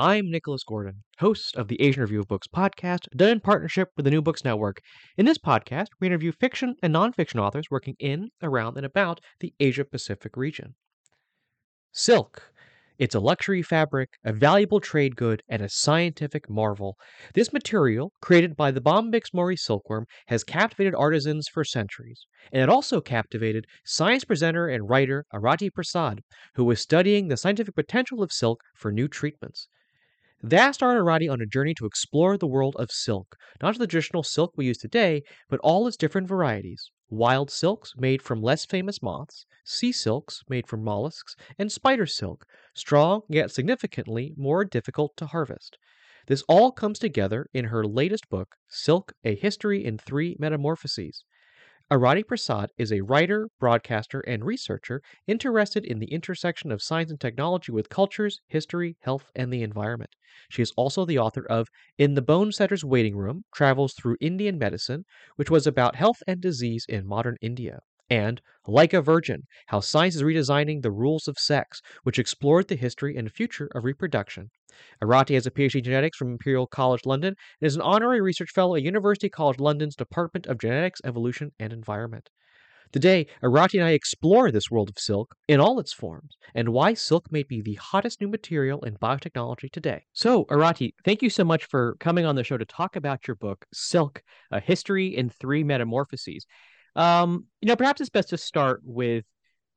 I'm Nicholas Gordon, host of the Asian Review of Books podcast, done in partnership with the New Books Network. In this podcast, we interview fiction and nonfiction authors working in, around, and about the Asia Pacific region. Silk. It's a luxury fabric, a valuable trade good, and a scientific marvel. This material, created by the Bombyx mori silkworm, has captivated artisans for centuries. And it also captivated science presenter and writer Aarathi Prasad, who was studying the scientific potential of silk for new treatments. That started Aarathi on a journey to explore the world of silk, not the traditional silk we use today, but all its different varieties wild silks made from less famous moths, sea silks made from mollusks, and spider silk, strong yet significantly more difficult to harvest. This all comes together in her latest book, Silk A History in Three Metamorphoses. Aarathi Prasad is a writer, broadcaster, and researcher interested in the intersection of science and technology with cultures, history, health, and the environment. She is also the author of In the Bone Setter's Waiting Room Travels Through Indian Medicine, which was about health and disease in modern India, and Like a Virgin How Science is Redesigning the Rules of Sex, which explored the history and future of reproduction. Aarathi has a PhD in genetics from Imperial College London and is an honorary research fellow at University College London's Department of Genetics, Evolution, and Environment. Today, Aarathi and I explore this world of silk in all its forms and why silk may be the hottest new material in biotechnology today. So, Aarathi, thank you so much for coming on the show to talk about your book, Silk A History in Three Metamorphoses. Um, you know, perhaps it's best to start with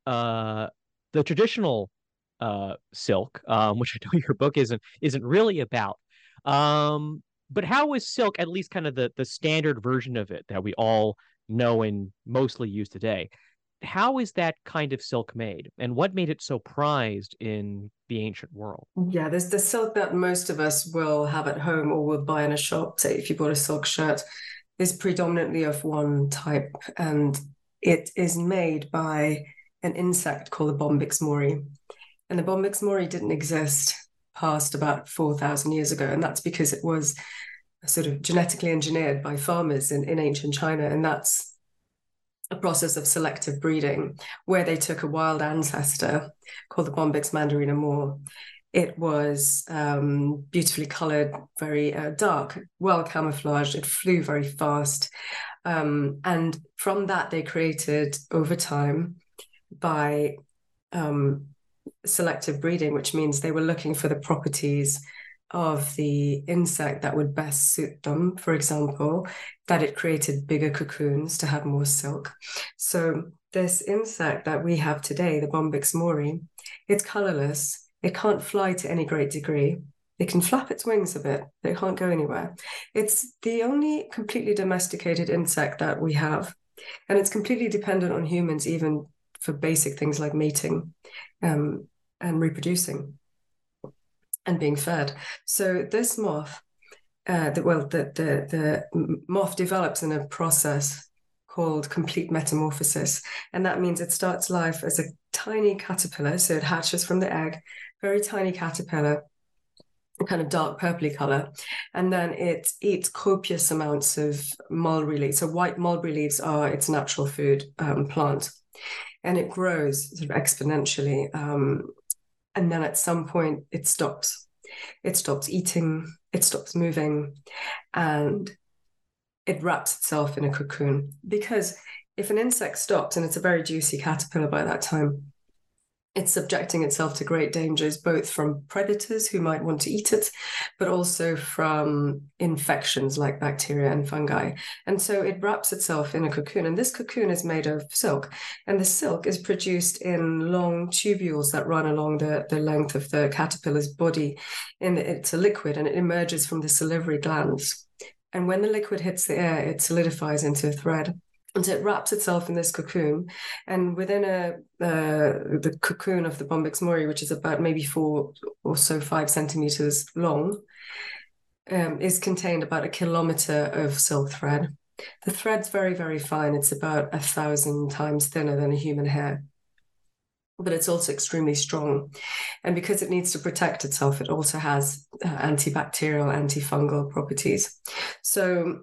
uh, the traditional uh, silk, um, which I know your book isn't isn't really about. Um, but how is silk at least kind of the the standard version of it that we all know and mostly use today? How is that kind of silk made, and what made it so prized in the ancient world? Yeah, there's the silk that most of us will have at home or will buy in a shop. Say, if you bought a silk shirt, is predominantly of one type, and it is made by an insect called the Bombyx mori. And the Bombyx mori didn't exist past about 4,000 years ago. And that's because it was sort of genetically engineered by farmers in, in ancient China. And that's a process of selective breeding where they took a wild ancestor called the Bombyx mandarina mor. It was um, beautifully colored, very uh, dark, well camouflaged. It flew very fast. Um, and from that, they created over time by um, selective breeding, which means they were looking for the properties of the insect that would best suit them. For example, that it created bigger cocoons to have more silk. So this insect that we have today, the Bombyx mori, it's colorless. It can't fly to any great degree. It can flap its wings a bit, but it can't go anywhere. It's the only completely domesticated insect that we have. And it's completely dependent on humans, even for basic things like mating um, and reproducing and being fed. So this moth, uh, the, well, the, the the moth develops in a process called complete metamorphosis, and that means it starts life as a tiny caterpillar. So it hatches from the egg, very tiny caterpillar, kind of dark purpley color. And then it eats copious amounts of mulberry leaves. So white mulberry leaves are its natural food um, plant. And it grows sort of exponentially. Um, and then at some point it stops. It stops eating, it stops moving, and it wraps itself in a cocoon. Because if an insect stops, and it's a very juicy caterpillar by that time, it's subjecting itself to great dangers, both from predators who might want to eat it, but also from infections like bacteria and fungi. And so it wraps itself in a cocoon. And this cocoon is made of silk. And the silk is produced in long tubules that run along the, the length of the caterpillar's body. And it's a liquid and it emerges from the salivary glands. And when the liquid hits the air, it solidifies into a thread and so it wraps itself in this cocoon and within a uh, the cocoon of the bombyx mori which is about maybe four or so five centimeters long um, is contained about a kilometer of silk thread the thread's very very fine it's about a thousand times thinner than a human hair but it's also extremely strong. And because it needs to protect itself, it also has uh, antibacterial, antifungal properties. So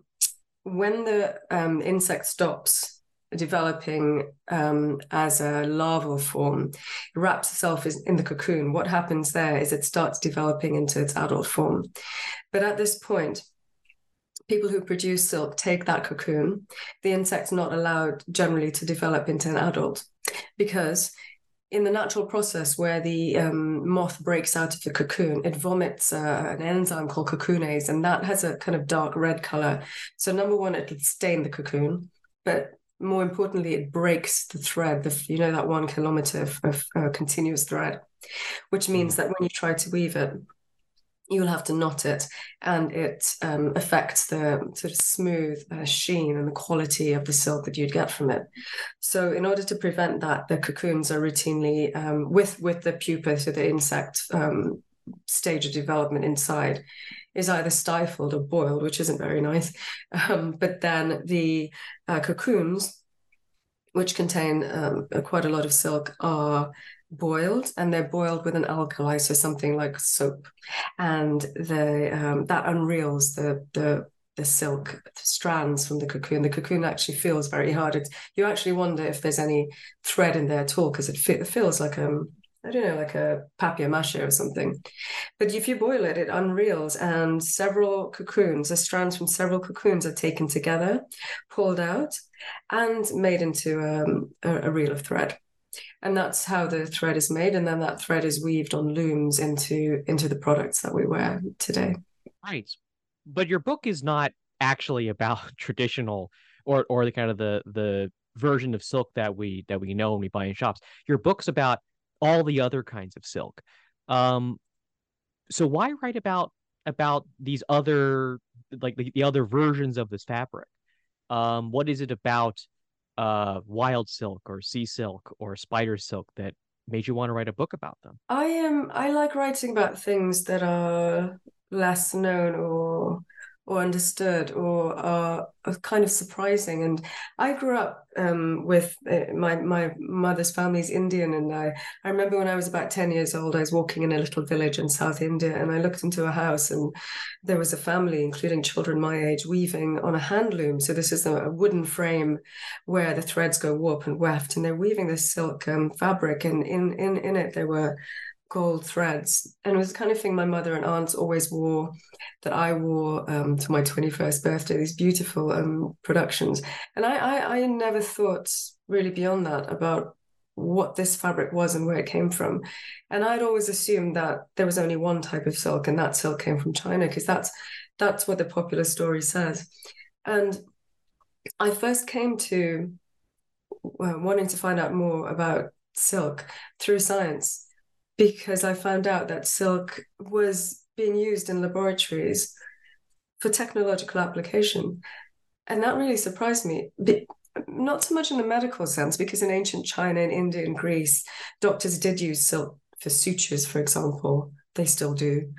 when the um, insect stops developing um, as a larval form, it wraps itself in the cocoon. What happens there is it starts developing into its adult form. But at this point, people who produce silk take that cocoon. The insect's not allowed generally to develop into an adult because in the natural process where the um, moth breaks out of the cocoon, it vomits uh, an enzyme called cocoonase, and that has a kind of dark red color. So, number one, it'll stain the cocoon, but more importantly, it breaks the thread. The, you know that one kilometer of, of uh, continuous thread, which means mm. that when you try to weave it, you'll have to knot it and it um, affects the sort of smooth uh, sheen and the quality of the silk that you'd get from it. So in order to prevent that the cocoons are routinely um, with with the pupa so the insect um, stage of development inside is either stifled or boiled which isn't very nice. Um, but then the uh, cocoons which contain um, quite a lot of silk are boiled and they're boiled with an alkali so something like soap. And the um, that unreels the the the silk strands from the cocoon. The cocoon actually feels very hard. It's, you actually wonder if there's any thread in there at all because it, it feels like um I don't know, like a papier mâché or something. But if you boil it, it unreels, and several cocoons, the strands from several cocoons are taken together, pulled out, and made into um, a, a reel of thread and that's how the thread is made and then that thread is weaved on looms into into the products that we wear today. Right. But your book is not actually about traditional or or the kind of the the version of silk that we that we know and we buy in shops. Your book's about all the other kinds of silk. Um so why write about about these other like the, the other versions of this fabric? Um what is it about uh, wild silk or sea silk or spider silk that made you want to write a book about them? I am. I like writing about things that are less known or or understood or are, are kind of surprising. And I grew up um, with uh, my my mother's family's Indian, and I I remember when I was about ten years old, I was walking in a little village in South India, and I looked into a house, and there was a family, including children my age, weaving on a hand loom. So this is a wooden frame where the threads go warp and weft, and they're weaving this silk um, fabric, and in in in it there were gold threads. And it was the kind of thing my mother and aunts always wore that I wore um, to my 21st birthday, these beautiful um, productions. And I, I, I never thought really beyond that about what this fabric was and where it came from. And I'd always assumed that there was only one type of silk and that silk came from China because that's that's what the popular story says. And I first came to uh, wanting to find out more about silk through science because I found out that silk was being used in laboratories for technological application. And that really surprised me. But not so much in the medical sense, because in ancient China and India and Greece, doctors did use silk for sutures, for example. They still do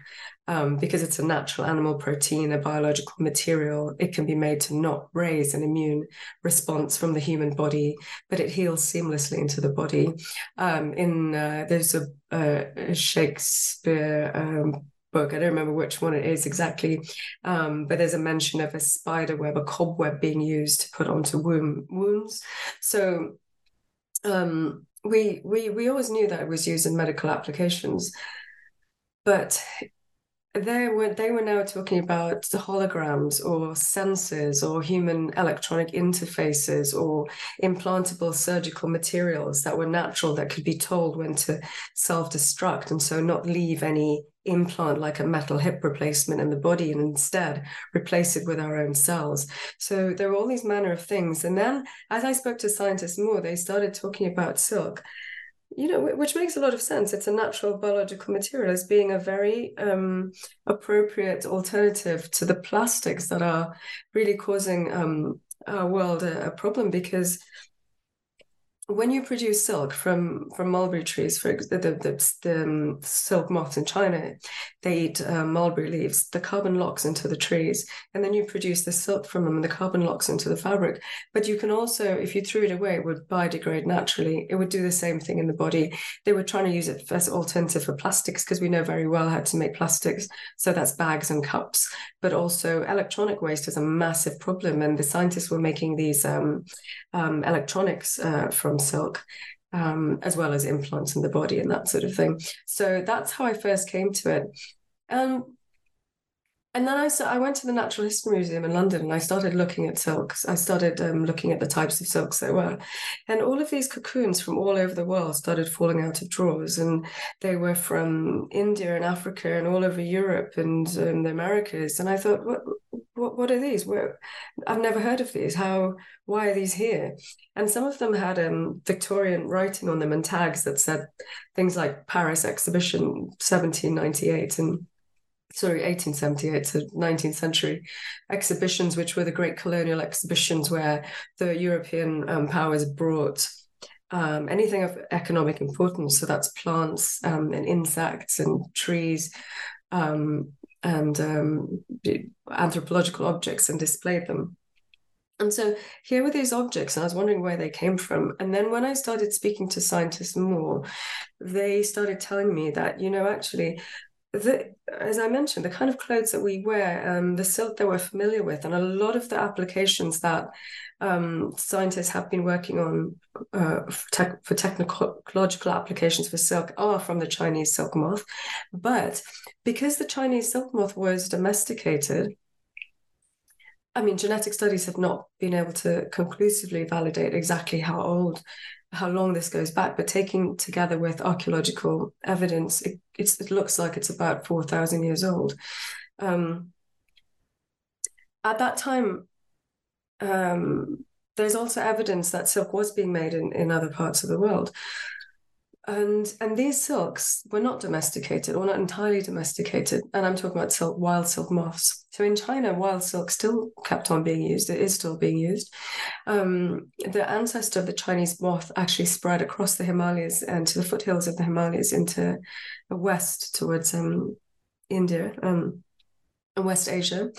um, because it's a natural animal protein, a biological material. It can be made to not raise an immune response from the human body, but it heals seamlessly into the body. Um, in uh, there's a, a Shakespeare um, book. I don't remember which one it is exactly, um, but there's a mention of a spider web, a cobweb being used to put onto wound, wounds. So um, we we we always knew that it was used in medical applications, but they were they were now talking about the holograms or sensors or human electronic interfaces or implantable surgical materials that were natural that could be told when to self-destruct and so not leave any implant like a metal hip replacement in the body and instead replace it with our own cells. So there were all these manner of things. And then as i spoke to scientists more they started talking about silk you know, which makes a lot of sense. It's a natural biological material as being a very um, appropriate alternative to the plastics that are really causing um, our world a, a problem because when you produce silk from from mulberry trees, for the the, the, the um, silk moths in China, they eat uh, mulberry leaves. The carbon locks into the trees, and then you produce the silk from them, and the carbon locks into the fabric. But you can also, if you threw it away, it would biodegrade naturally. It would do the same thing in the body. They were trying to use it as an alternative for plastics because we know very well how to make plastics. So that's bags and cups. But also electronic waste is a massive problem, and the scientists were making these um, um, electronics uh, from silk, um, as well as implants in the body and that sort of thing. So that's how I first came to it. Um, and then I, so I went to the Natural History Museum in London and I started looking at silks. I started um, looking at the types of silks there were. And all of these cocoons from all over the world started falling out of drawers. And they were from India and Africa and all over Europe and um, the Americas. And I thought, what, what, what are these? Where, I've never heard of these. How, why are these here? And some of them had um, Victorian writing on them and tags that said things like Paris Exhibition 1798 and sorry, 1878 to 19th century exhibitions, which were the great colonial exhibitions where the European um, powers brought um, anything of economic importance. So that's plants um, and insects and trees um, and um, anthropological objects and displayed them. And so here were these objects, and I was wondering where they came from. And then when I started speaking to scientists more, they started telling me that, you know, actually, the, as I mentioned, the kind of clothes that we wear, um, the silk that we're familiar with, and a lot of the applications that um, scientists have been working on uh, for, te- for, technological applications for silk are from the Chinese silk moth. But because the Chinese silk moth was domesticated, I mean, genetic studies have not been able to conclusively validate exactly how old how long this goes back, but taking together with archaeological evidence, it, it looks like it's about 4,000 years old. Um, at that time, um, there's also evidence that silk was being made in, in other parts of the world and and these silks were not domesticated or not entirely domesticated. And i'm talking about silk wild silk moths. So in china wild silk still kept on being used. It is still being used. Um, the ancestor of the chinese moth actually spread across the himalayas and to the foothills of the himalayas into the west towards um, india um, and west asia.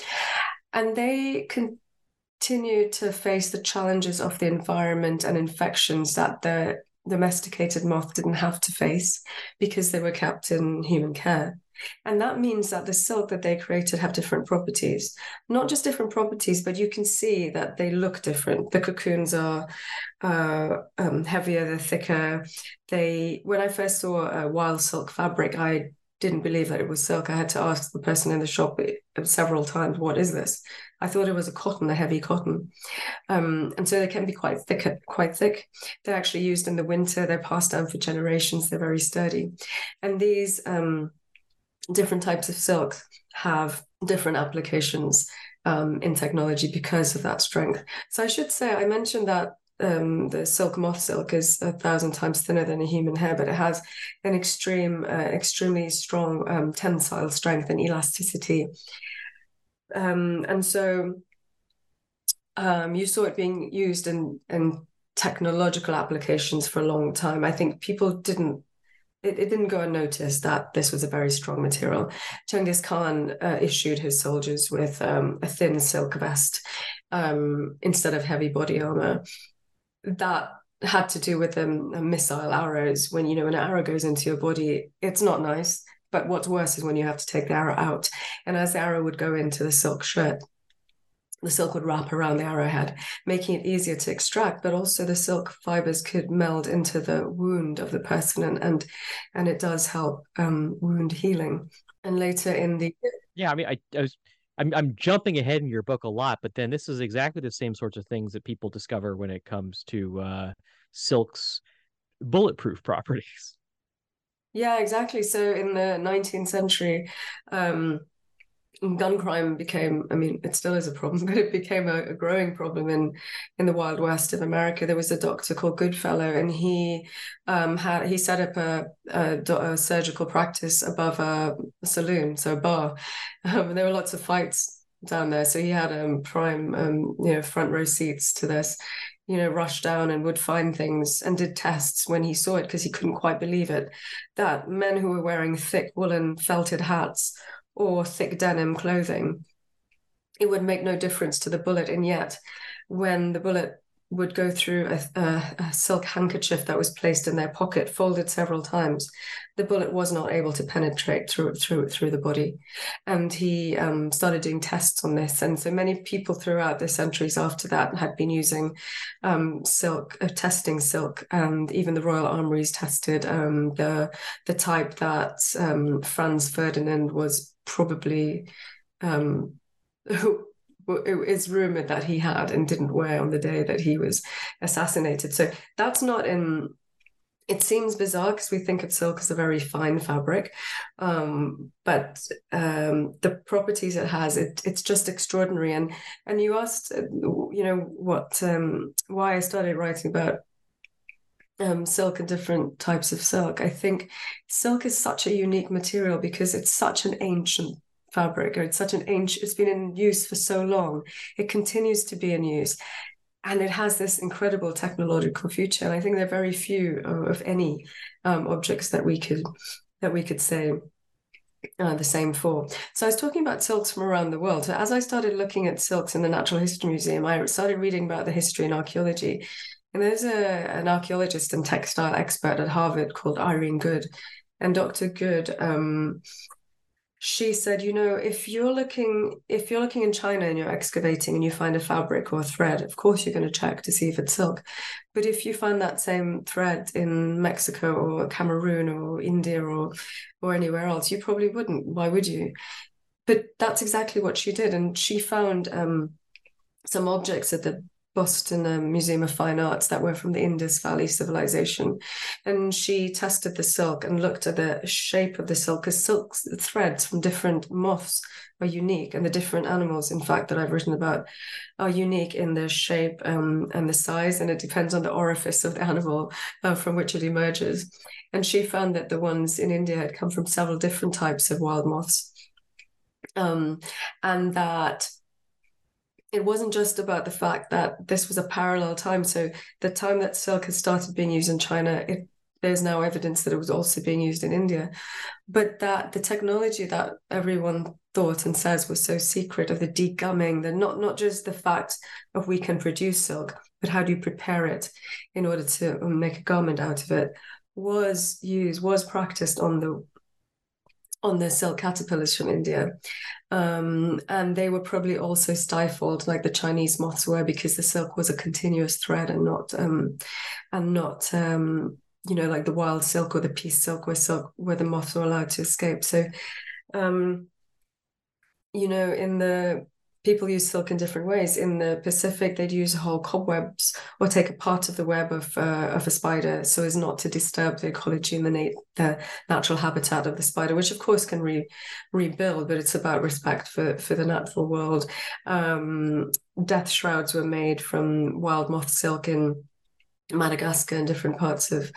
And they continue to face the challenges of the environment and infections that the domesticated moth didn't have to face because they were kept in human care. And that means that the silk that they created have different properties. Not just different properties, but you can see that they look different. The cocoons are uh, um, heavier, they're thicker. They, when I first saw a wild silk fabric, I didn't believe that it was silk. I had to ask the person in the shop several times, "What is this?" I thought it was a cotton, a heavy cotton, um, and so they can be quite thick. Quite thick. They're actually used in the winter. They're passed down for generations. They're very sturdy, and these um, different types of silk have different applications um, in technology because of that strength. So I should say I mentioned that um, the silk moth silk is a thousand times thinner than a human hair, but it has an extreme, uh, extremely strong um, tensile strength and elasticity. Um, and so um, you saw it being used in, in technological applications for a long time. I think people didn't it, it, didn't go unnoticed that this was a very strong material. Genghis Khan uh, issued his soldiers with um, a thin silk vest um, instead of heavy body armor that had to do with um, missile arrows. When you know an arrow goes into your body, it's not nice. but what's worse is when you have to take the arrow out. And as the arrow would go into the silk shirt, the silk would wrap around the arrowhead, making it easier to extract, but also the silk fibers could meld into the wound of the person and and, and it does help um, wound healing. And later in the yeah, I mean, I, I was I'm I'm jumping ahead in your book a lot, but then this is exactly the same sorts of things that people discover when it comes to uh, silk's bulletproof properties. Yeah, exactly. So in the 19th century, um, gun crime became i mean it still is a problem but it became a, a, growing problem in in the wild west of america. There was a doctor called goodfellow and he um, had he set up a, a, a surgical practice above a, saloon so a bar. Um, and there were lots of fights down there. So he had um, prime um, you know front row seats to this you know rushed down and would find things and did tests when he saw it because he couldn't quite believe it. That men who were wearing thick woolen felted hats or thick denim clothing, it would make no difference to the bullet. And yet, when the bullet would go through a, a, a, silk handkerchief that was placed in their pocket, folded several times, the bullet was not able to penetrate through through through the body. And he um, started doing tests on this, and so many people throughout the centuries after that had been using um, silk, uh, testing silk, and even the royal armories tested um, the the type that um, Franz Ferdinand was probably um, it's rumored that he had and didn't wear on the day that he was assassinated. So that's not in. It seems bizarre because we think of silk as a very fine fabric, um, but um, the properties it has, it, it's just extraordinary. And and you asked, uh, you know, what um, why I started writing about um, silk and different types of silk. I think silk is such a unique material because it's such an ancient fabric or it's such an ancient it's been in use for so long it continues to be in use and it has this incredible technological future and i think there are very few of any um, objects that we could that we could say uh, the same for. So I was talking about silks from around the world. So as I started looking at silks in the Natural History Museum, I started reading about the history and archaeology. And there's a, an archaeologist and textile expert at Harvard called Irene Good. And Dr. Good um, she said, you know, if you're looking if you're looking in China and you're excavating and you find a fabric or a thread, of course you're going to check to see if it's silk. But if you find that same thread in Mexico or Cameroon or India or or anywhere else, you probably wouldn't. Why would you? But that's exactly what she did, and she found um, some objects at the Boston um, Museum of Fine Arts that were from the Indus Valley civilization. And she tested the silk and looked at the shape of the silk because silk threads from different moths are unique. And the different animals, in fact, that I've written about are unique in their shape um, and the size. And it depends on the orifice of the animal uh, from which it emerges. And she found that the ones in India had come from several different types of wild moths. Um, and that it wasn't just about the fact that this was a parallel time. So the time that silk had started being used in China, it, there's now evidence that it was also being used in India. But that the technology that everyone thought and says was so secret of the degumming, the not not just the fact of we can produce silk, but how do you prepare it in order to make a garment out of it, was used, was practiced on the on the silk caterpillars from India. Um, and they were probably also stifled like the Chinese moths were because the silk was a continuous thread and not um, and not um, you know like the wild silk or the piece silk where silk where the moths were allowed to escape. So um, you know in the people use silk in different ways. In the Pacific, they'd use whole cobwebs or take a part of the web of uh, of a spider so as not to disturb the ecology and the, the natural habitat of the spider, which of course can re- rebuild, but it's about respect for for the natural world. Um, death shrouds were made from wild moth silk in Madagascar and different parts of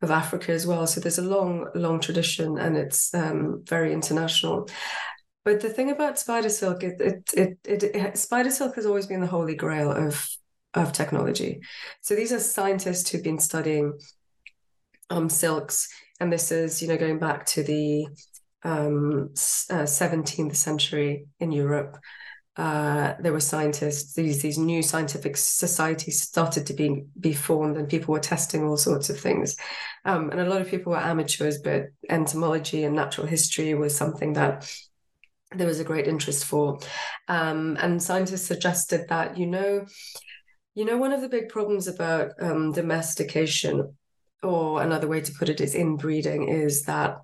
of Africa as well. So there's a long, long tradition, and it's um, very international. But the thing about spider silk, it, it, it, it, it spider silk has always been the holy grail of of technology. So these are scientists who've been studying um, silks, and this is you know going back to the um, uh, 17th century in Europe. uh, there were scientists, these these new scientific societies started to be be formed, and people were testing all sorts of things. Um, and a lot of people were amateurs, but entomology and natural history was something that there was a great interest for. Um, and scientists suggested that you know, you know, one of the big problems about um, domestication, or another way to put it is inbreeding, is that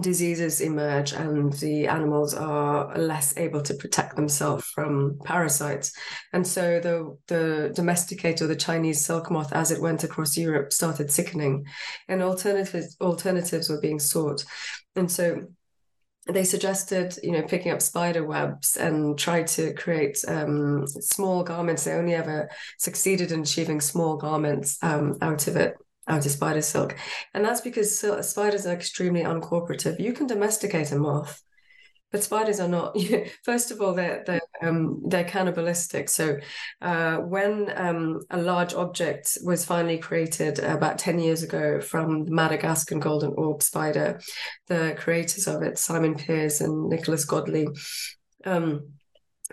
diseases emerge and the animals are less able to protect themselves from parasites. And so the, the domesticated or the Chinese silk moth, as it went across Europe, started sickening and alternatives, alternatives were being sought. And so they suggested, you know, picking up spider webs and tried to create um, small garments. They only ever succeeded in achieving small garments um, out of it out of spider silk. And that's because spiders are extremely uncooperative. You can domesticate a moth, but spiders are not. First of all, they're they're, um, they're cannibalistic. So uh, when um, a large object was finally created about ten years ago from the Madagascar golden orb spider, the creators of it, Simon Peers and Nicholas Godley. Um,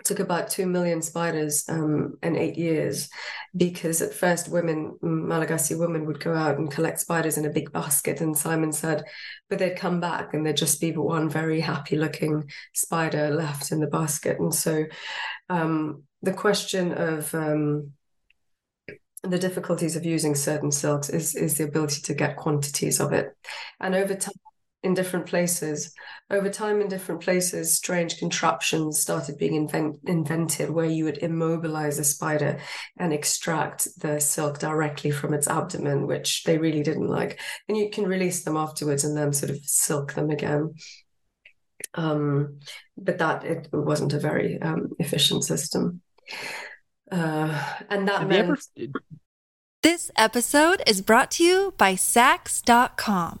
took about 2 million spiders um, in eight years because at first women malagasy women would go out and collect spiders in a big basket. And simon said but they'd come back and there'd just be one very happy looking spider left in the basket. And so um, the question of um, the difficulties of using certain silks is is the ability to get quantities of it. And over time in different places. Over time, in different places, strange contraptions started being invent- invented where you would immobilize a spider and extract the silk directly from its abdomen, which they really didn't like. And you can release them afterwards and then sort of silk them again. Um, but that it wasn't a very um, efficient system. Uh, and that meant. Ever... This episode is brought to you by Saks.com.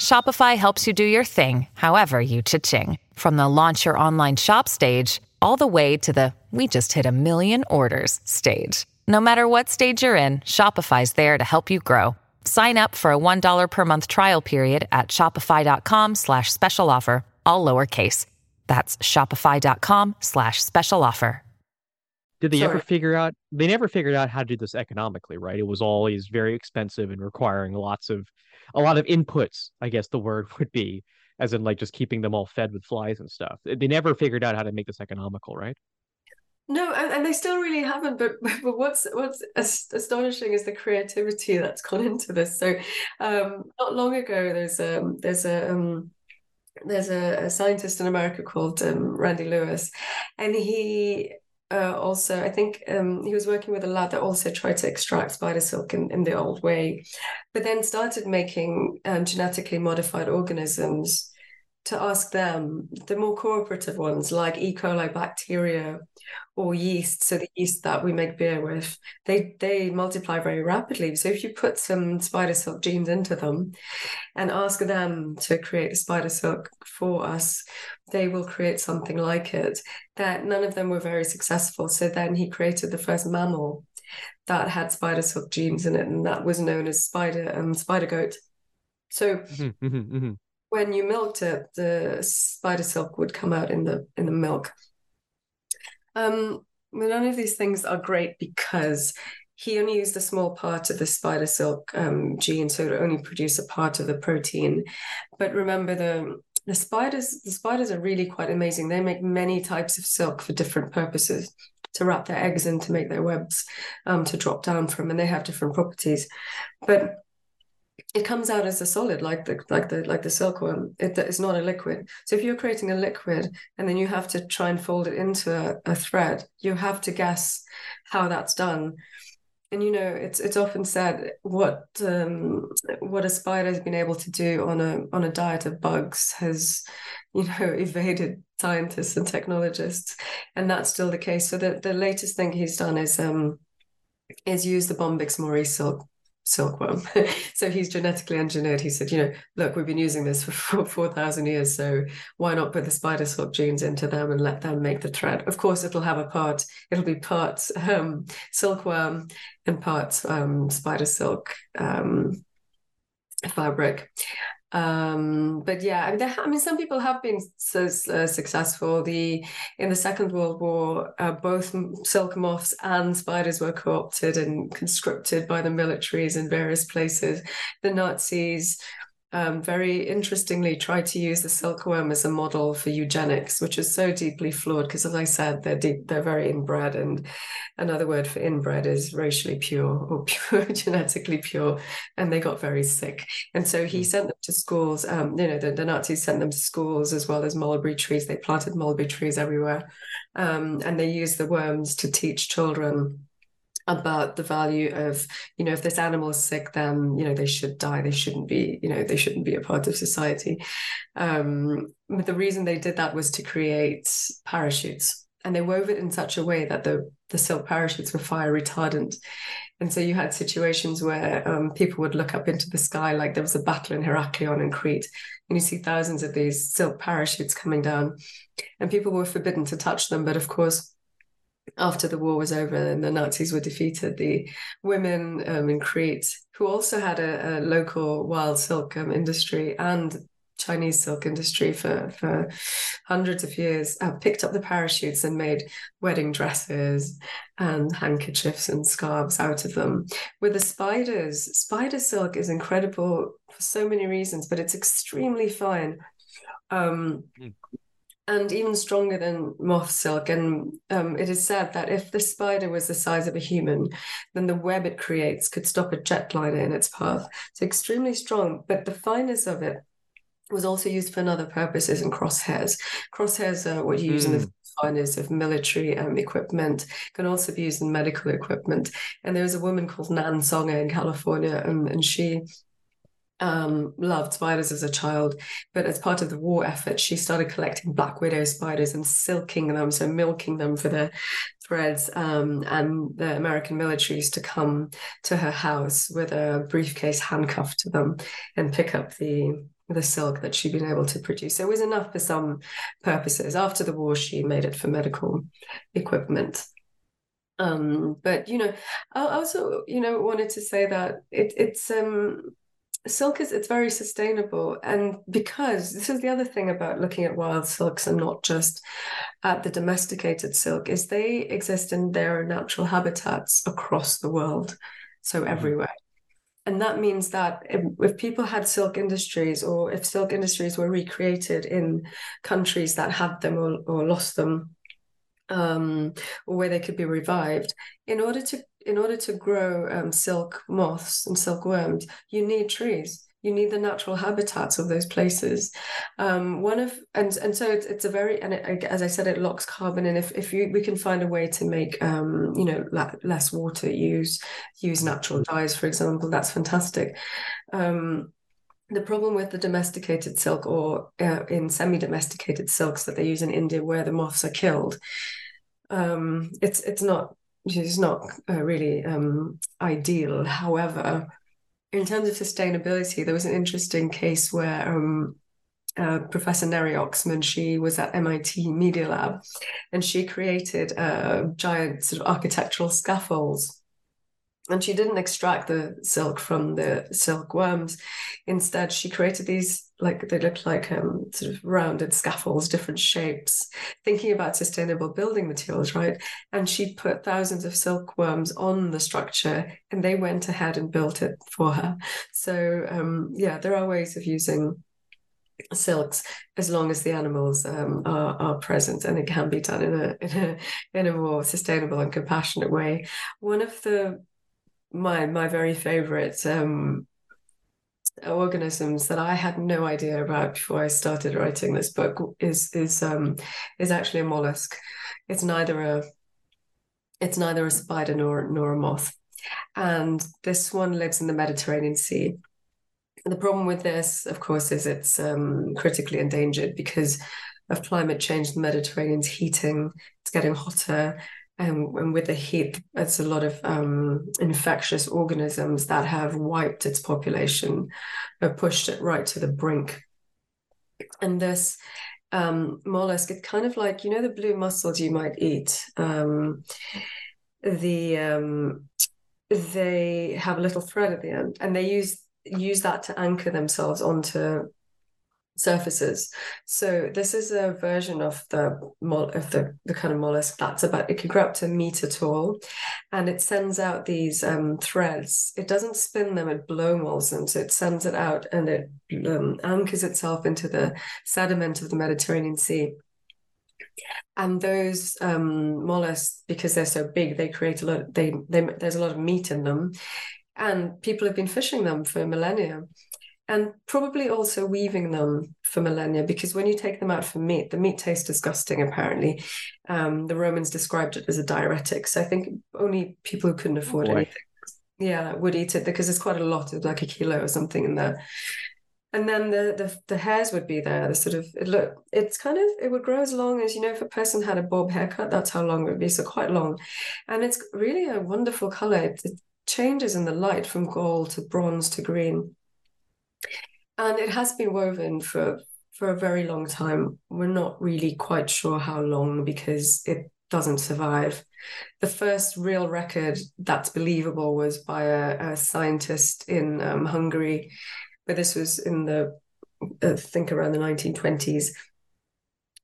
Shopify helps you do your thing, however you cha-ching. From the launch your online shop stage, all the way to the we just hit a million orders stage. No matter what stage you're in, Shopify's there to help you grow. Sign up for a $1 per month trial period at shopify.com slash special offer, all lowercase. That's shopify.com slash special offer. Did they Sorry. ever figure out? They never figured out how to do this economically, right? It was always very expensive and requiring lots of a lot of inputs, I guess the word would be, as in like just keeping them all fed with flies and stuff. They never figured out how to make this economical, right? No, and, and they still really haven't. But but what's what's astonishing is the creativity that's gone into this. So, um, not long ago, there's um there's a um, there's a, a, scientist in America called um, Randy Lewis, and he uh, also, I think um, he was working with a lab that also tried to extract spider silk in, in the old way, but then started making um, genetically modified organisms to ask them, the more cooperative ones like E. coli bacteria or yeast, so the yeast that we make beer with, they they multiply very rapidly. So if you put some spider silk genes into them and ask them to create spider silk for us, they will create something like it. That none of them were very successful. So then he created the first mammal that had spider silk genes in it, and that was known as spider um, spider goat. So mm-hmm, mm-hmm, mm-hmm when you milked it, the spider silk would come out in the in the milk. Um, none of these things are great because he only used a small part of the spider silk um, gene, so it only produce a part of the protein. But remember, the the spiders the spiders are really quite amazing. They make many types of silk for different purposes to wrap their eggs in to make their webs um, to drop down from, and they have different properties. But it comes out as a solid like the like the like the silkworm it, it's not a liquid. So if you're creating a liquid and then you have to try and fold it into a, a thread you have to guess how that's done. And you know it's it's often said what um, what a spider has been able to do on a on a diet of bugs has you know evaded scientists and technologists. And that's still the case. So the, the latest thing he's done is um is use the bombyx mori silk silkworm. so he's genetically engineered. He said, you know, look, we've been using this for 4,000 years. So why not put the spider silk genes into them and let them make the thread? Of course, it'll have a part, it'll be part um, silkworm and part um, spider silk um, fabric. Um, but yeah, I mean, there, I mean, some people have been so uh, successful. The in the Second World War, uh, both silk moths and spiders were co-opted and conscripted by the militaries in various places. The Nazis um, very interestingly tried to use the silkworm as a model for eugenics, which is so deeply flawed because, as I said, they're deep, they're very inbred, and another word for inbred is racially pure or pure, genetically pure, and they got very sick. And so he hmm. sent them to schools. Um, you know, the, the, Nazis sent them to schools as well as mulberry trees. They planted mulberry trees everywhere, um, and they used the worms to teach children about the value of you know if this animal is sick then you know they should die. They shouldn't be you know they shouldn't be a part of society. Um but the reason they did that was to create parachutes. And they wove it in such a way that the the silk parachutes were fire retardant. And so you had situations where um, people would look up into the sky like there was a battle in Heraklion in Crete. And you see thousands of these silk parachutes coming down. And people were forbidden to touch them. But of course after the war was over and the Nazis were defeated, the women um, in Crete, who also had a, a local wild silk um, industry and Chinese silk industry for, for hundreds of years, uh, picked up the parachutes and made wedding dresses and handkerchiefs and scarves out of them. With the spiders, spider silk is incredible for so many reasons, but it's extremely fine. Um, mm and even stronger than moth silk. And um, it is said that if the spider was the size of a human, then the web it creates could stop a jetliner in its path. So extremely strong, but the fineness of it was also used for other purposes in crosshairs. Crosshairs are what you use mm. in the hmm. finest of military um, equipment, can also be used in medical equipment. And there was a woman called Nan Songer in California, um, and she um, loved spiders as a child, but as part of the war effort, she started collecting black widow spiders and silking them, so milking them for their threads. Um, and the American military used to come to her house with a briefcase handcuffed to them and pick up the the silk that she'd been able to produce. So it was enough for some purposes. After the war, she made it for medical equipment. Um, but you know, I also you know wanted to say that it, it's um silk is it's very sustainable and because this is the other thing about looking at wild silks and not just at the domesticated silk is they exist in their natural habitats across the world so mm-hmm. everywhere and that means that if, if, people had silk industries or if silk industries were recreated in countries that had them or, or lost them um, or where they could be revived in order to in order to grow um, silk moths and silkworms, you need trees. You need the natural habitats of those places. Um, one of and and so it's, it's a very and it, as I said, it locks carbon. And if if you we can find a way to make um, you know la- less water use use natural dyes, for example, that's fantastic. Um, the problem with the domesticated silk or uh, in semi-domesticated silks that they use in India, where the moths are killed, um, it's it's not is not uh, really um, ideal. However, in terms of sustainability, there was an interesting case where um, uh, Professor Neri Oxman, she was at MIT Media Lab, and she created a giant sort of architectural scaffolds and she didn't extract the silk from the silkworms. Instead, she created these like they looked like um, sort of rounded scaffolds, different shapes, thinking about sustainable building materials, right? And she put thousands of silkworms on the structure, and they went ahead and built it for her. So um, yeah, there are ways of using silks as long as the animals um, are, are present and it can be done in a, in a in a more sustainable and compassionate way one of the my my very favorite um, organisms that I had no idea about before I started writing this book is is um, is actually a mollusk. It's neither a it's neither a spider nor nor a moth. and this one lives in the Mediterranean Sea. The problem with this, of course, is it's um, critically endangered because of climate change. The Mediterranean's heating, it's getting hotter. And, and with the heat, it's a lot of um, infectious organisms that have wiped its population, or pushed it right to the brink. And this um, mollusk, it's kind of like, you know, the blue mussels you might eat. Um, the um, they have a little thread at the end, and they use use that to anchor themselves onto surfaces. So this is a version of the of the, the kind of mollusk that's about it can grow up to a meter tall, and it sends out these um, threads. It doesn't spin them; it blow molds them. So it sends it out and it um, anchors itself into the sediment of the Mediterranean Sea. And those um, mollusks, because they're so big, they create a lot. They, they there's a lot of meat in them, and people have been fishing them for millennia and probably also weaving them for millennia because when you take them out for meat the meat tastes disgusting apparently. Um, the romans described it as a diuretic. So i think only people who couldn't afford oh anything yeah would eat it because there's quite a lot of like a kilo or something in there. And then the, the the hairs would be there the sort of it look it's kind of it would grow as long as you know if a person had a bob haircut that's how long it would be so quite long. And it's really a wonderful color. It, it changes in the light from gold to bronze to green and it has been woven for for a very long time. We're not really quite sure how long because it doesn't survive. The first real record that's believable was by a, a scientist in um, Hungary, but this was in the I think around the 1920s.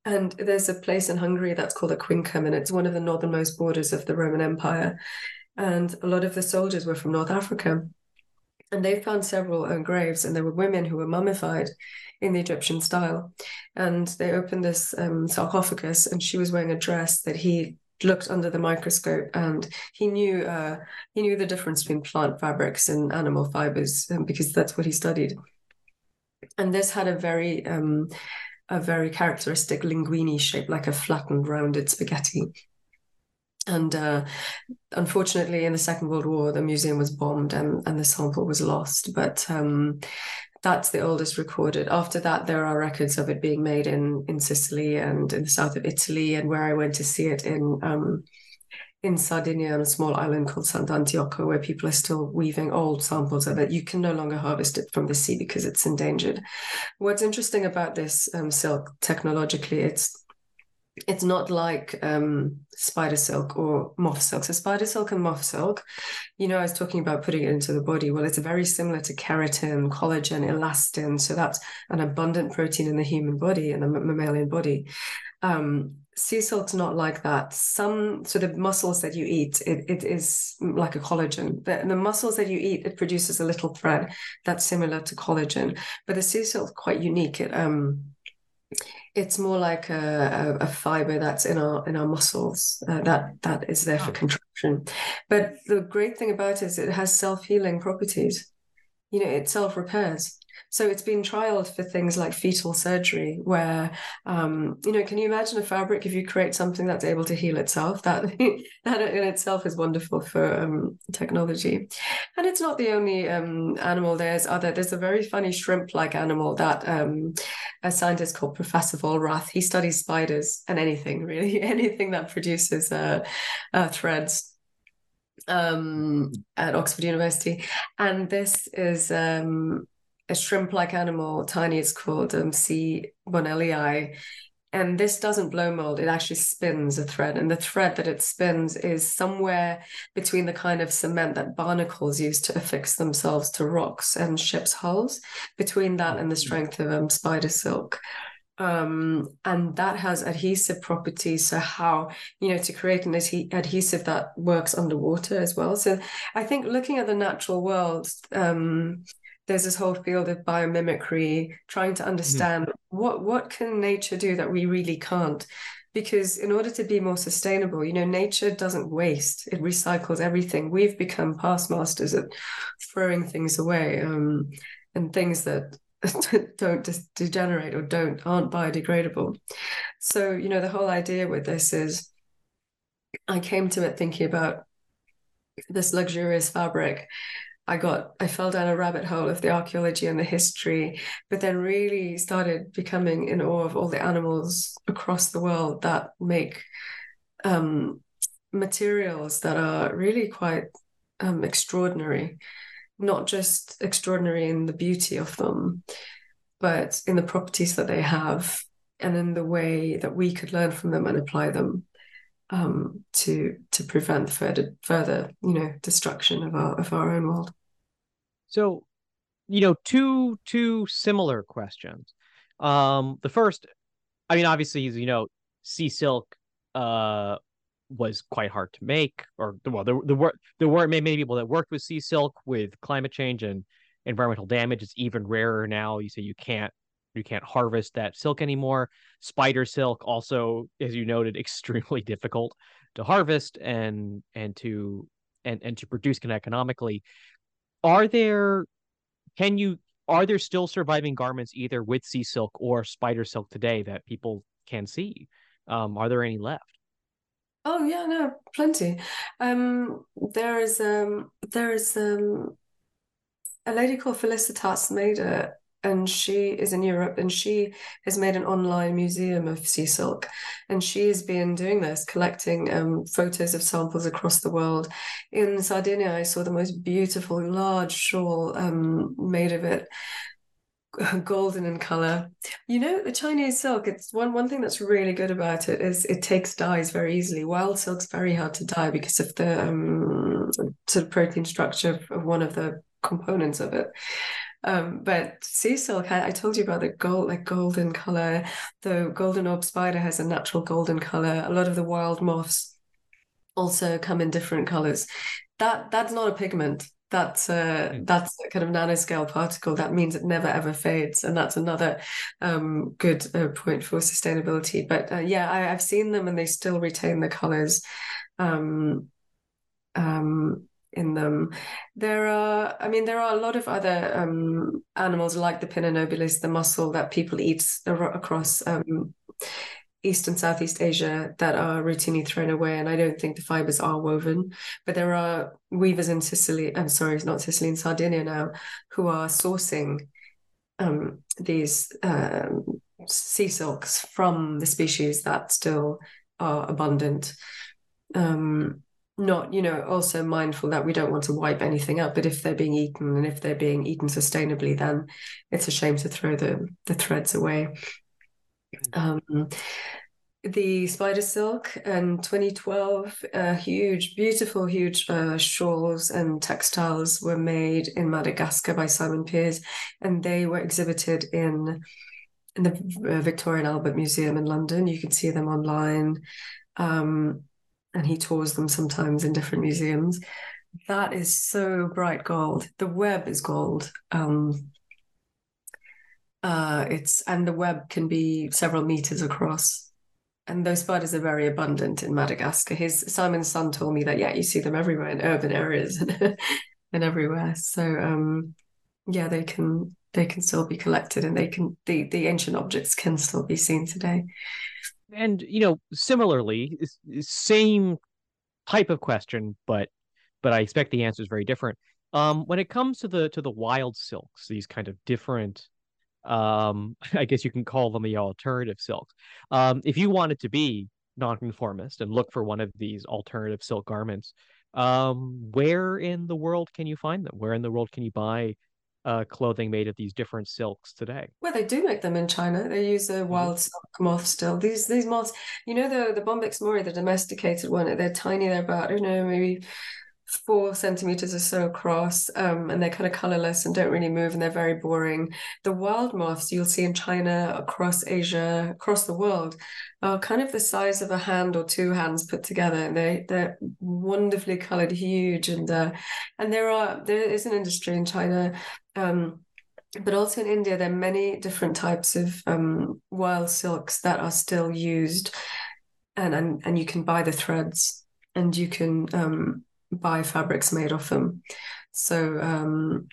And there's a place in Hungary that's called Aquincum, and it's one of the northernmost borders of the Roman Empire. And a lot of the soldiers were from North Africa. And they found several graves, and there were women who were mummified in the Egyptian style. And they opened this um, sarcophagus, and she was wearing a dress that he looked under the microscope, and he knew uh, he knew the difference between plant fabrics and animal fibers um, because that's what he studied. And this had a very um, a very characteristic linguini shape, like a flattened, rounded spaghetti. And uh, unfortunately, in the Second World War, the museum was bombed and, and the sample was lost. But um, that's the oldest recorded. After that, there are records of it being made in in Sicily and in the south of Italy, and where I went to see it in um, in Sardinia on a small island called Sant'Antioco, where people are still weaving old samples of it. You can no longer harvest it from the sea because it's endangered. What's interesting about this um, silk technologically, it's it's not like um, spider silk or moth silk. So spider silk and moth silk, you know, I was talking about putting it into the body. Well, it's very similar to keratin, collagen, elastin. So that's an abundant protein in the human body and the mammalian body. Um, sea silk's not like that. Some so the mussels that you eat, it, it is like a collagen. The, the mussels that you eat, it produces a little thread that's similar to collagen. But the sea silk quite unique. It um it's more like a, a, a, fiber that's in our in our muscles uh, that that is there for contraction. But the great thing about it is it has self-healing properties. You know it self-repairs so it's been trialed for things like fetal surgery, where um, you know, can you imagine a fabric if you create something that's able to heal itself? That that in itself is wonderful for um, technology. And it's not the only um, animal. There's other. There's a very funny shrimp-like animal that um, a scientist called Professor Vollrath. He studies spiders and anything really, anything that produces uh, uh, threads um, at Oxford University, and this is um, a shrimp-like animal, tiny. It's called um, C. bonnellii, and this doesn't blow mold. It actually spins a thread, and the thread that it spins is somewhere between the kind of cement that barnacles use to affix themselves to rocks and ships' hulls. Between that and the strength of um, spider silk. Um, and that has adhesive properties. So how you know to create an adhesive that works underwater as well. So I think looking at the natural world, um, there's this whole field of biomimicry trying to mm-hmm. understand mm-hmm. what what can nature do that we really can't because in order to be more sustainable you know nature doesn't waste it recycles everything we've become past masters at throwing things away um, and things that don't just degenerate or don't aren't biodegradable so you know the whole idea with this is i came to it thinking about this luxurious fabric. I got I fell down a rabbit hole of the archaeology and the history, but then really started becoming in awe of all the animals across the world that make um, materials that are really quite um, extraordinary, not just extraordinary in the beauty of them, but in the properties that they have and in the way that we could learn from them and apply them um, to to prevent further further you know destruction of our of our own world. So, you know, two two similar questions. Um, the first, I mean, obviously, you know, sea silk uh was quite hard to make, or well, there there were there were many people that worked with sea silk with climate change and environmental damage. It's even rarer now. You say you can't you can't harvest that silk anymore. Spider silk also, as you noted, extremely difficult to harvest and and to and and to produce economically. Are there can you are there still surviving garments either with sea silk or spider silk today that people can see? Um, are there any left? Oh yeah, no, plenty. Um, there is um, there is um, a lady called Felicitas Maeder and she is in Europe and she has made an online museum of sea silk. And she has been doing this, collecting um, photos of samples across the world. In Sardinia, I saw the most beautiful large shawl um, made of it golden in color. You know, the Chinese silk, it's one one thing that's really good about it is it takes dyes very easily. Wild silk's very hard to dye because of the um, sort of protein structure of one of the components of it. Um, but sea silk, I, I, told you about the gold, like golden color. The golden orb spider has a natural golden color. A lot of the wild moths also come in different colors. That that's not a pigment. That's uh, mm. that's a kind of nanoscale particle. That means it never ever fades, and that's another um, good uh, point for sustainability. But uh, yeah, I, have seen them, and they still retain the colors. Um, um, in them. There are, I mean, there are a lot of other um, animals like the Pinna nobilis, the mussel that people eat across um, East and Southeast Asia that are routinely thrown away. And I don't think the fibers are woven. But there are weavers in Sicily, I'm sorry, it's not Sicily, in Sardinia now, who are sourcing um, these um, sea silks from the species that still are abundant. Um, not you know also mindful that we don't want to wipe anything up but if they're being eaten and if they're being eaten sustainably then it's a shame to throw the the threads away. Um, the spider silk and 2012 uh, huge beautiful huge uh, shawls and textiles were made in madagascar by Simon Peers and they were exhibited in in the uh, victoria and albert museum in london. You can see them online. Um, and he tours them sometimes in different museums. That is so bright gold. The web is gold. Um, uh, it's and the web can be several meters across. And those spiders are very abundant in Madagascar. His Simon's son told me that yeah, you see them everywhere in urban areas and, and everywhere. So um, yeah, they can they can still be collected and they can the the ancient objects can still be seen today and you know similarly same type of question but but i expect the answer is very different. Um when it comes to the to the wild silks these kind of different um i guess you can call them the alternative silks. Um if you wanted to be nonconformist and look for one of these alternative silk garments um where in the world can you find them? Where in the world can you buy uh, clothing made of these different silks today? Well, they do make them in China. They use a mm-hmm. wild silk moth still. These these moths, you know, the the Bombyx mori, the domesticated one. They're tiny. They're about I don't know maybe four centimeters or so across, um, and they're kind of colorless and don't really move, and they're very boring. The wild moths you'll see in China, across Asia, across the world, are kind of the size of a hand or two hands put together, and they they're wonderfully colored, huge, and uh, and there are there is an industry in China. Um, but also in India, there are many different types of um, wild silks that are still used, and and and you can buy the threads, and you can um, buy fabrics made of them. So um,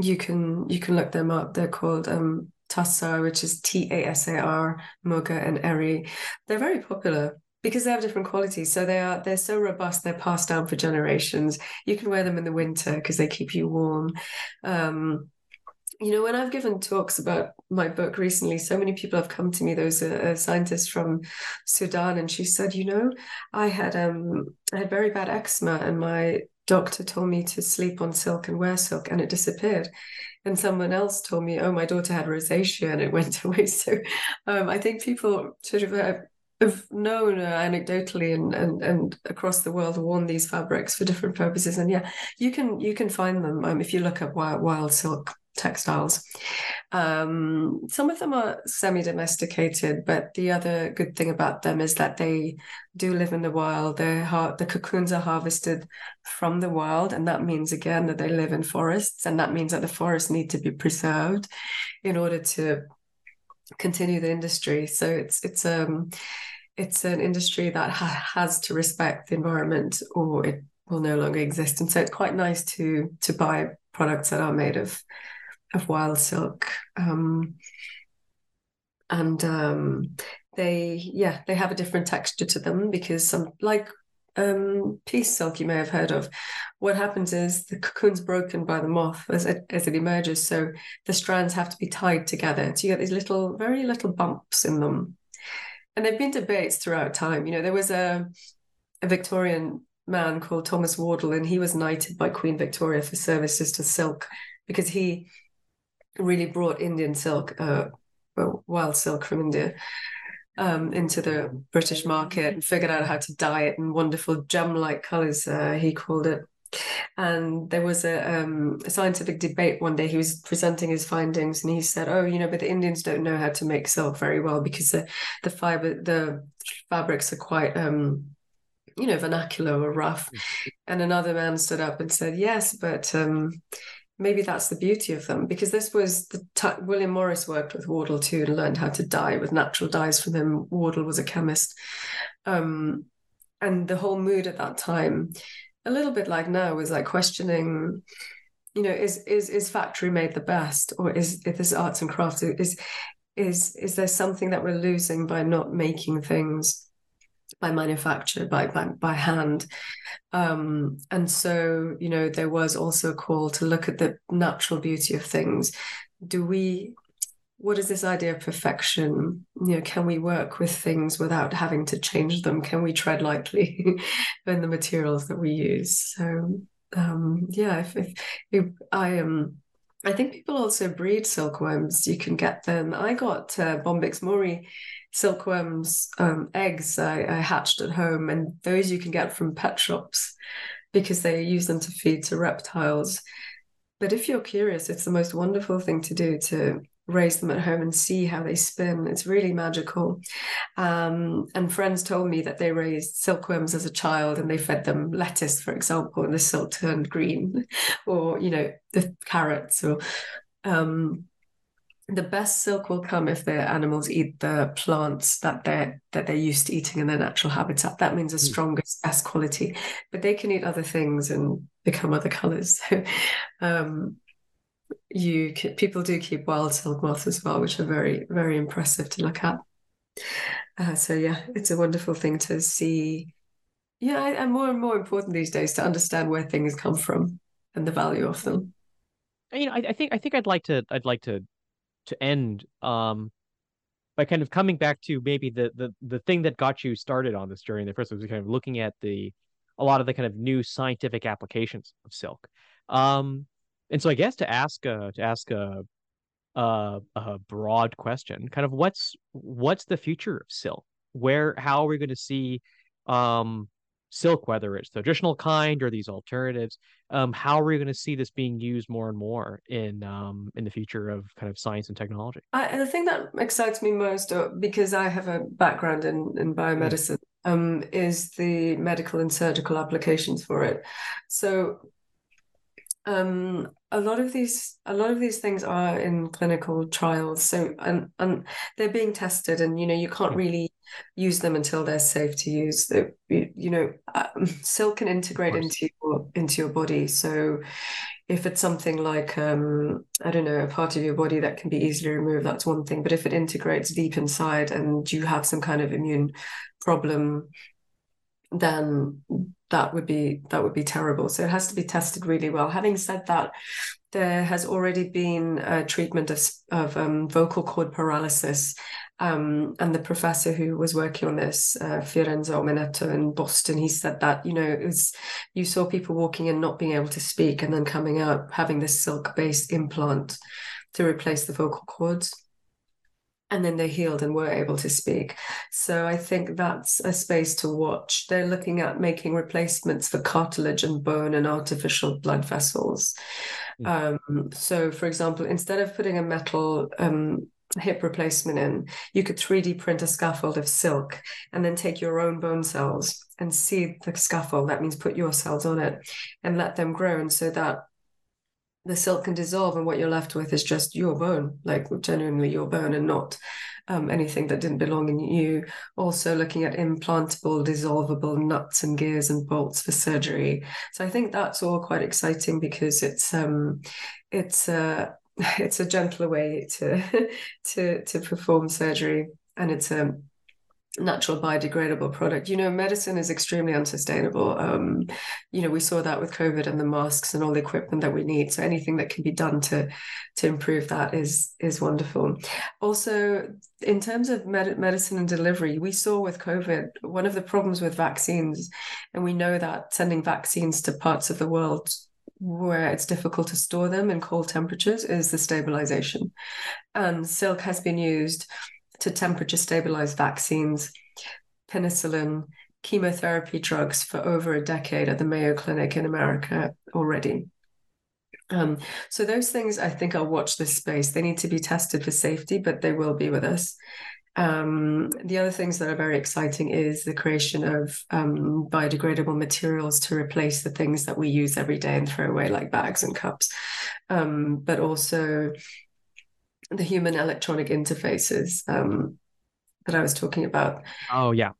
you can you can look them up. They're called um, Tassar, which is T A S A R, Muga and Eri. They're very popular. because they have different qualities. So they are they're so robust. They're passed down for generations. You can wear them in the winter because they keep you warm. Um, you know, when I've given talks about my book recently, so many people have come to me. Was a, scientist from Sudan, and she said, "You know, I had um, I had very bad eczema, and my doctor told me to sleep on silk and wear silk, and it disappeared." And someone else told me, "Oh, my daughter had rosacea, and it went away." So, um, I think people sort of have, have known uh, anecdotally and, and and across the world worn these fabrics for different purposes. And yeah, you can you can find them um, if you look up wild, wild silk textiles. Um, some of them are semi domesticated, but the other good thing about them is that they do live in the wild. Har- the cocoons are harvested from the wild, and that means again that they live in forests, and that means that the forests need to be preserved in order to continue the industry. So it's it's um it's an industry that ha- has to respect the environment, or it will no longer exist. And so it's quite nice to to buy products that are made of of wild silk. Um, and um, they, yeah, they have a different texture to them because some, like um, peace silk you may have heard of. What happens is the cocoon's broken by the moth as it, as it emerges, so the strands have to be tied together. So you get these little, very little bumps in them. And there've been debates throughout time. You know, there was a, a Victorian man called Thomas Wardle, and he was knighted by Queen Victoria for services to silk because he really brought Indian silk, uh, wild silk from India, um, into the British market and figured out how to dye it in wonderful gem-like colors. Uh, he called it. And there was a, um, a, scientific debate one day. He was presenting his findings, and he said, "Oh, you know, but the Indians don't know how to make silk very well because the the fiber, the fabrics are quite." Um, you know, vernacular or rough. Mm. And another man stood up and said, Yes, but um, maybe that's the beauty of them because this was the t- William Morris worked with Wardle too and learned how to dye with natural dyes from him. Wardle was a chemist. Um, and the whole mood at that time, a little bit like now, was like questioning, you know, is is is factory made the best, or is if this arts and crafts is is is there something that we're losing by not making things by manufacture by by, by hand. Um, and so you know there was also a call to look at the natural beauty of things. Do we what is this idea of perfection? You know can we work with things without having to change them? Can we tread lightly in the materials that we use? So um, yeah if, if, if i am um, I think people also breed silkworms. You can get them. I got uh, Bombyx mori silkworms um, eggs I, I, hatched at home, and those you can get from pet shops because they use them to feed to reptiles. But if you're curious, it's the most wonderful thing to do to raise them at home and see how they spin. It's really magical. Um, and friends told me that they raised silkworms as a child and they fed them lettuce, for example, and the silk turned green, or you know the carrots or um, the best silk will come if the animals eat the plants that they're that they're used to eating in their natural habitat. That means the hmm. strongest, best quality. But they can eat other things and become other colors. So, um, you can, people do keep wild silk moths as well, which are very very impressive to look at. Uh, so yeah, it's a wonderful thing to see. Yeah, and more and more important these days to understand where things come from and the value of them. You know, I, I think I think I'd like to I'd like to to end um by kind of coming back to maybe the the the thing that got you started on this journey in the first was kind of looking at the a lot of the kind of new scientific applications of silk. Um, and so I guess to ask uh, to ask a, a a broad question, kind of what's what's the future of silk? Where how are we going to see um silk, whether it's the traditional kind or these alternatives. Um, how are we going to see this being used more and more in um, in the future of kind of science and technology? I, the thing that excites me most, uh, because I have a background in in biomedicine, mm. um, is the medical and surgical applications for it. So um, a lot of these a lot of these things are in clinical trials so and and they're being tested and you know you can't really use them until they're safe to use you, you know um, silk can integrate into your into your body so if it's something like um, I don't know, a part of your body that can be easily removed, that's one thing. But if it integrates deep inside and you have some kind of immune problem, then that would be that would be terrible. So it has to be tested really well. Having said that, there has already been a treatment of, of um, vocal cord paralysis. Um, and the professor who was working on this, uh, Fiorenzo Omenetto in Boston, he said that, you know, it was, you saw people walking in not being able to speak and then coming out having this silk based implant to replace the vocal cords and then they healed and were able to speak. So I think that's a space to watch. They're looking at making replacements for cartilage and bone and artificial blood vessels. Mm. Um, so, for example, instead of putting a metal um, hip replacement in, you could 3D print a scaffold of silk and then take your own bone cells and seed the scaffold. That means put your cells on it and let them grow. And so that the silk can dissolve and what you're left with is just your bone like genuinely your bone and not um, anything that didn't belong in you. Also looking at implantable dissolvable nuts and gears and bolts for surgery. So i think that's all quite exciting because it's um it's a it's a gentler way to to to perform surgery and it's a natural biodegradable product. You know, medicine is extremely unsustainable. Um, you know, we saw that with COVID and the masks and all the equipment that we need. So anything that can be done to to improve that is is wonderful. Also, in terms of med- medicine and delivery, we saw with COVID one of the problems with vaccines, and we know that sending vaccines to parts of the world where it's difficult to store them in cold temperatures is the stabilization. And silk has been used to temperature stabilized vaccines, penicillin, chemotherapy drugs for over a decade at the Mayo Clinic in America already. Um, so those things I think I'll watch this space. They need to be tested for safety, but they will be with us. Um, the other things that are very exciting is the creation of um, biodegradable materials to replace the things that we use every day and throw away, like bags and cups, um, but also the human electronic interfaces um, that I was talking about. Oh yeah.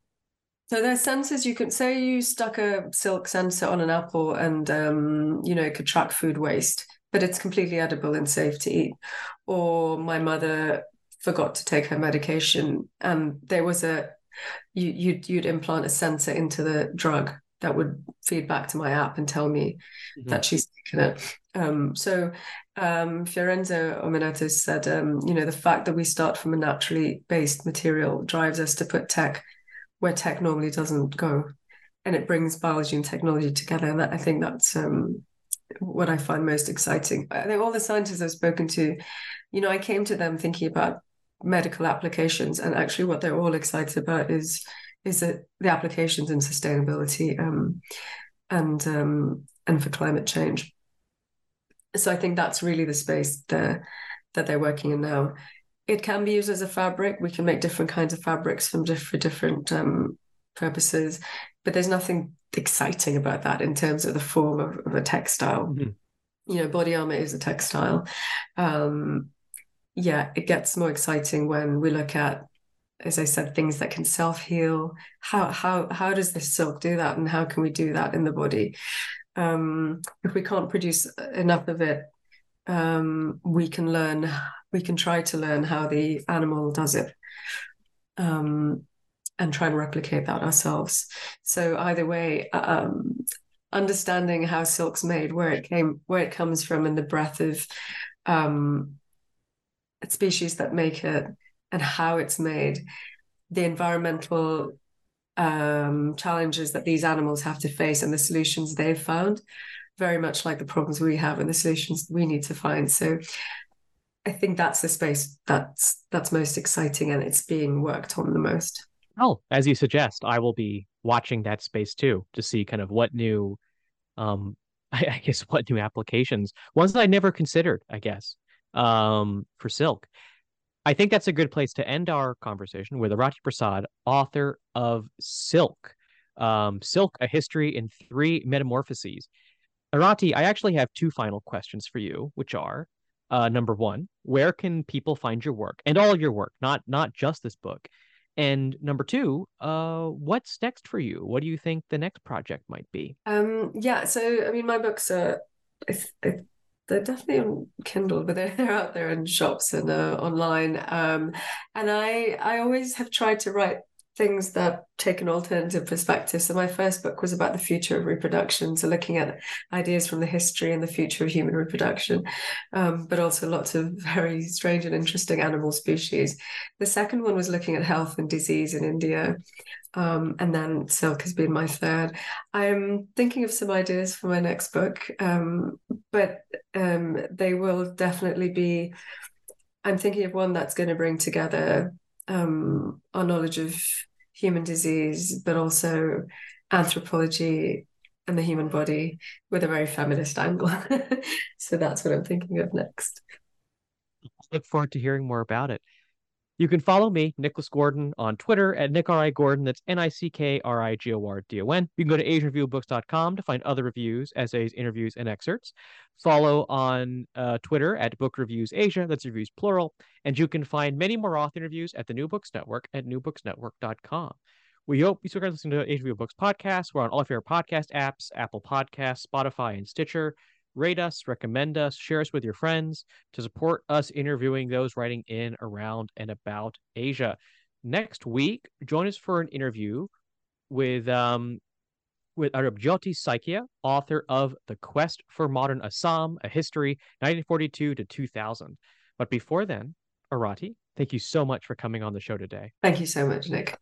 So there's sensors you can say you stuck a silk sensor on an apple and um, you know it could track food waste, but it's completely edible and safe to eat. Or my mother forgot to take her medication and there was a you you'd, you'd implant a sensor into the drug that would feed back to my app and tell me mm-hmm. that she's taken it. Um, so um, Fiorenzo Omenetto said, um, you know, the fact that we start from a naturally based material drives us to put tech where tech normally doesn't go. And it brings biology and technology together. And that, I think that's um, what I find most exciting. I think all the scientists I've spoken to, you know, I came to them thinking about medical applications, and actually what they're all excited about is is that the applications in sustainability um, and um, and for climate change so I think that's really the space that that they're working in now. It can be used as a fabric. We can make different kinds of fabrics from different different um, purposes, but there's nothing exciting about that in terms of the form of, of a textile. Mm-hmm. You know, body armor is a textile. Um, yeah, it gets more exciting when we look at, as I said, things that can self heal. How how how does this silk do that, and how can we do that in the body? um, if we can't produce enough of it, um, we can learn, we can try to learn how the animal does it. Um, and try and replicate that ourselves. So either way, um, understanding how silk's made, where it came, where it comes from, and the breadth of um, species that make it, and how it's made, the environmental um, challenges that these animals have to face and the solutions they've found, very much like the problems we have and the solutions we need to find. So I think that's the space that's that's most exciting and it's being worked on the most. Oh, as you suggest, I will be watching that space too to see kind of what new um I, I guess what new applications, ones that I never considered, I guess, um, for silk. I think that's a good place to end our conversation with Aarathi Prasad, author of Silk. Um, Silk, a history in three metamorphoses. Aarathi, I actually have two final questions for you, which are uh, number one, where can people find your work and all of your work, not not just this book? And number two, uh, what's next for you? What do you think the next project might be? Um, yeah, so I mean, my books are they're definitely on Kindle, but they're, they're out there in shops and uh, online. Um, and I I always have tried to write things that take an alternative perspective. So my first book was about the future of reproduction, so looking at ideas from the history and the future of human reproduction, um, but also lots of very strange and interesting animal species. The second one was looking at health and disease in India. Um, and then silk has been my third. I'm thinking of some ideas for my next book, um, but um, they will definitely be. I'm thinking of one that's going to bring together um, our knowledge of human disease, but also anthropology and the human body with a very feminist angle. so that's what I'm thinking of next. Look forward to hearing more about it. You can follow me, Nicholas Gordon, on Twitter at Nick R. I. Gordon. That's N I C K R I G O R D O N. You can go to AsianReviewBooks.com to find other reviews, essays, interviews, and excerpts. Follow on uh, Twitter at Book Reviews Asia. That's reviews plural. And you can find many more author interviews at the New Books Network at newbooksnetwork.com. We hope you still going to listen to Asian Review Books podcast. We're on all of your podcast apps, Apple Podcasts, Spotify, and Stitcher rate us, recommend us, share us with your friends to support us interviewing those writing in, around, and about Asia. Next week, join us for an interview with um, with Arupjyoti Saikia, author of The Quest for Modern Assam, A History, 1942 to 2000. But before then, Aarathi, thank you so much for coming on the show today. Thank you so much, Nick.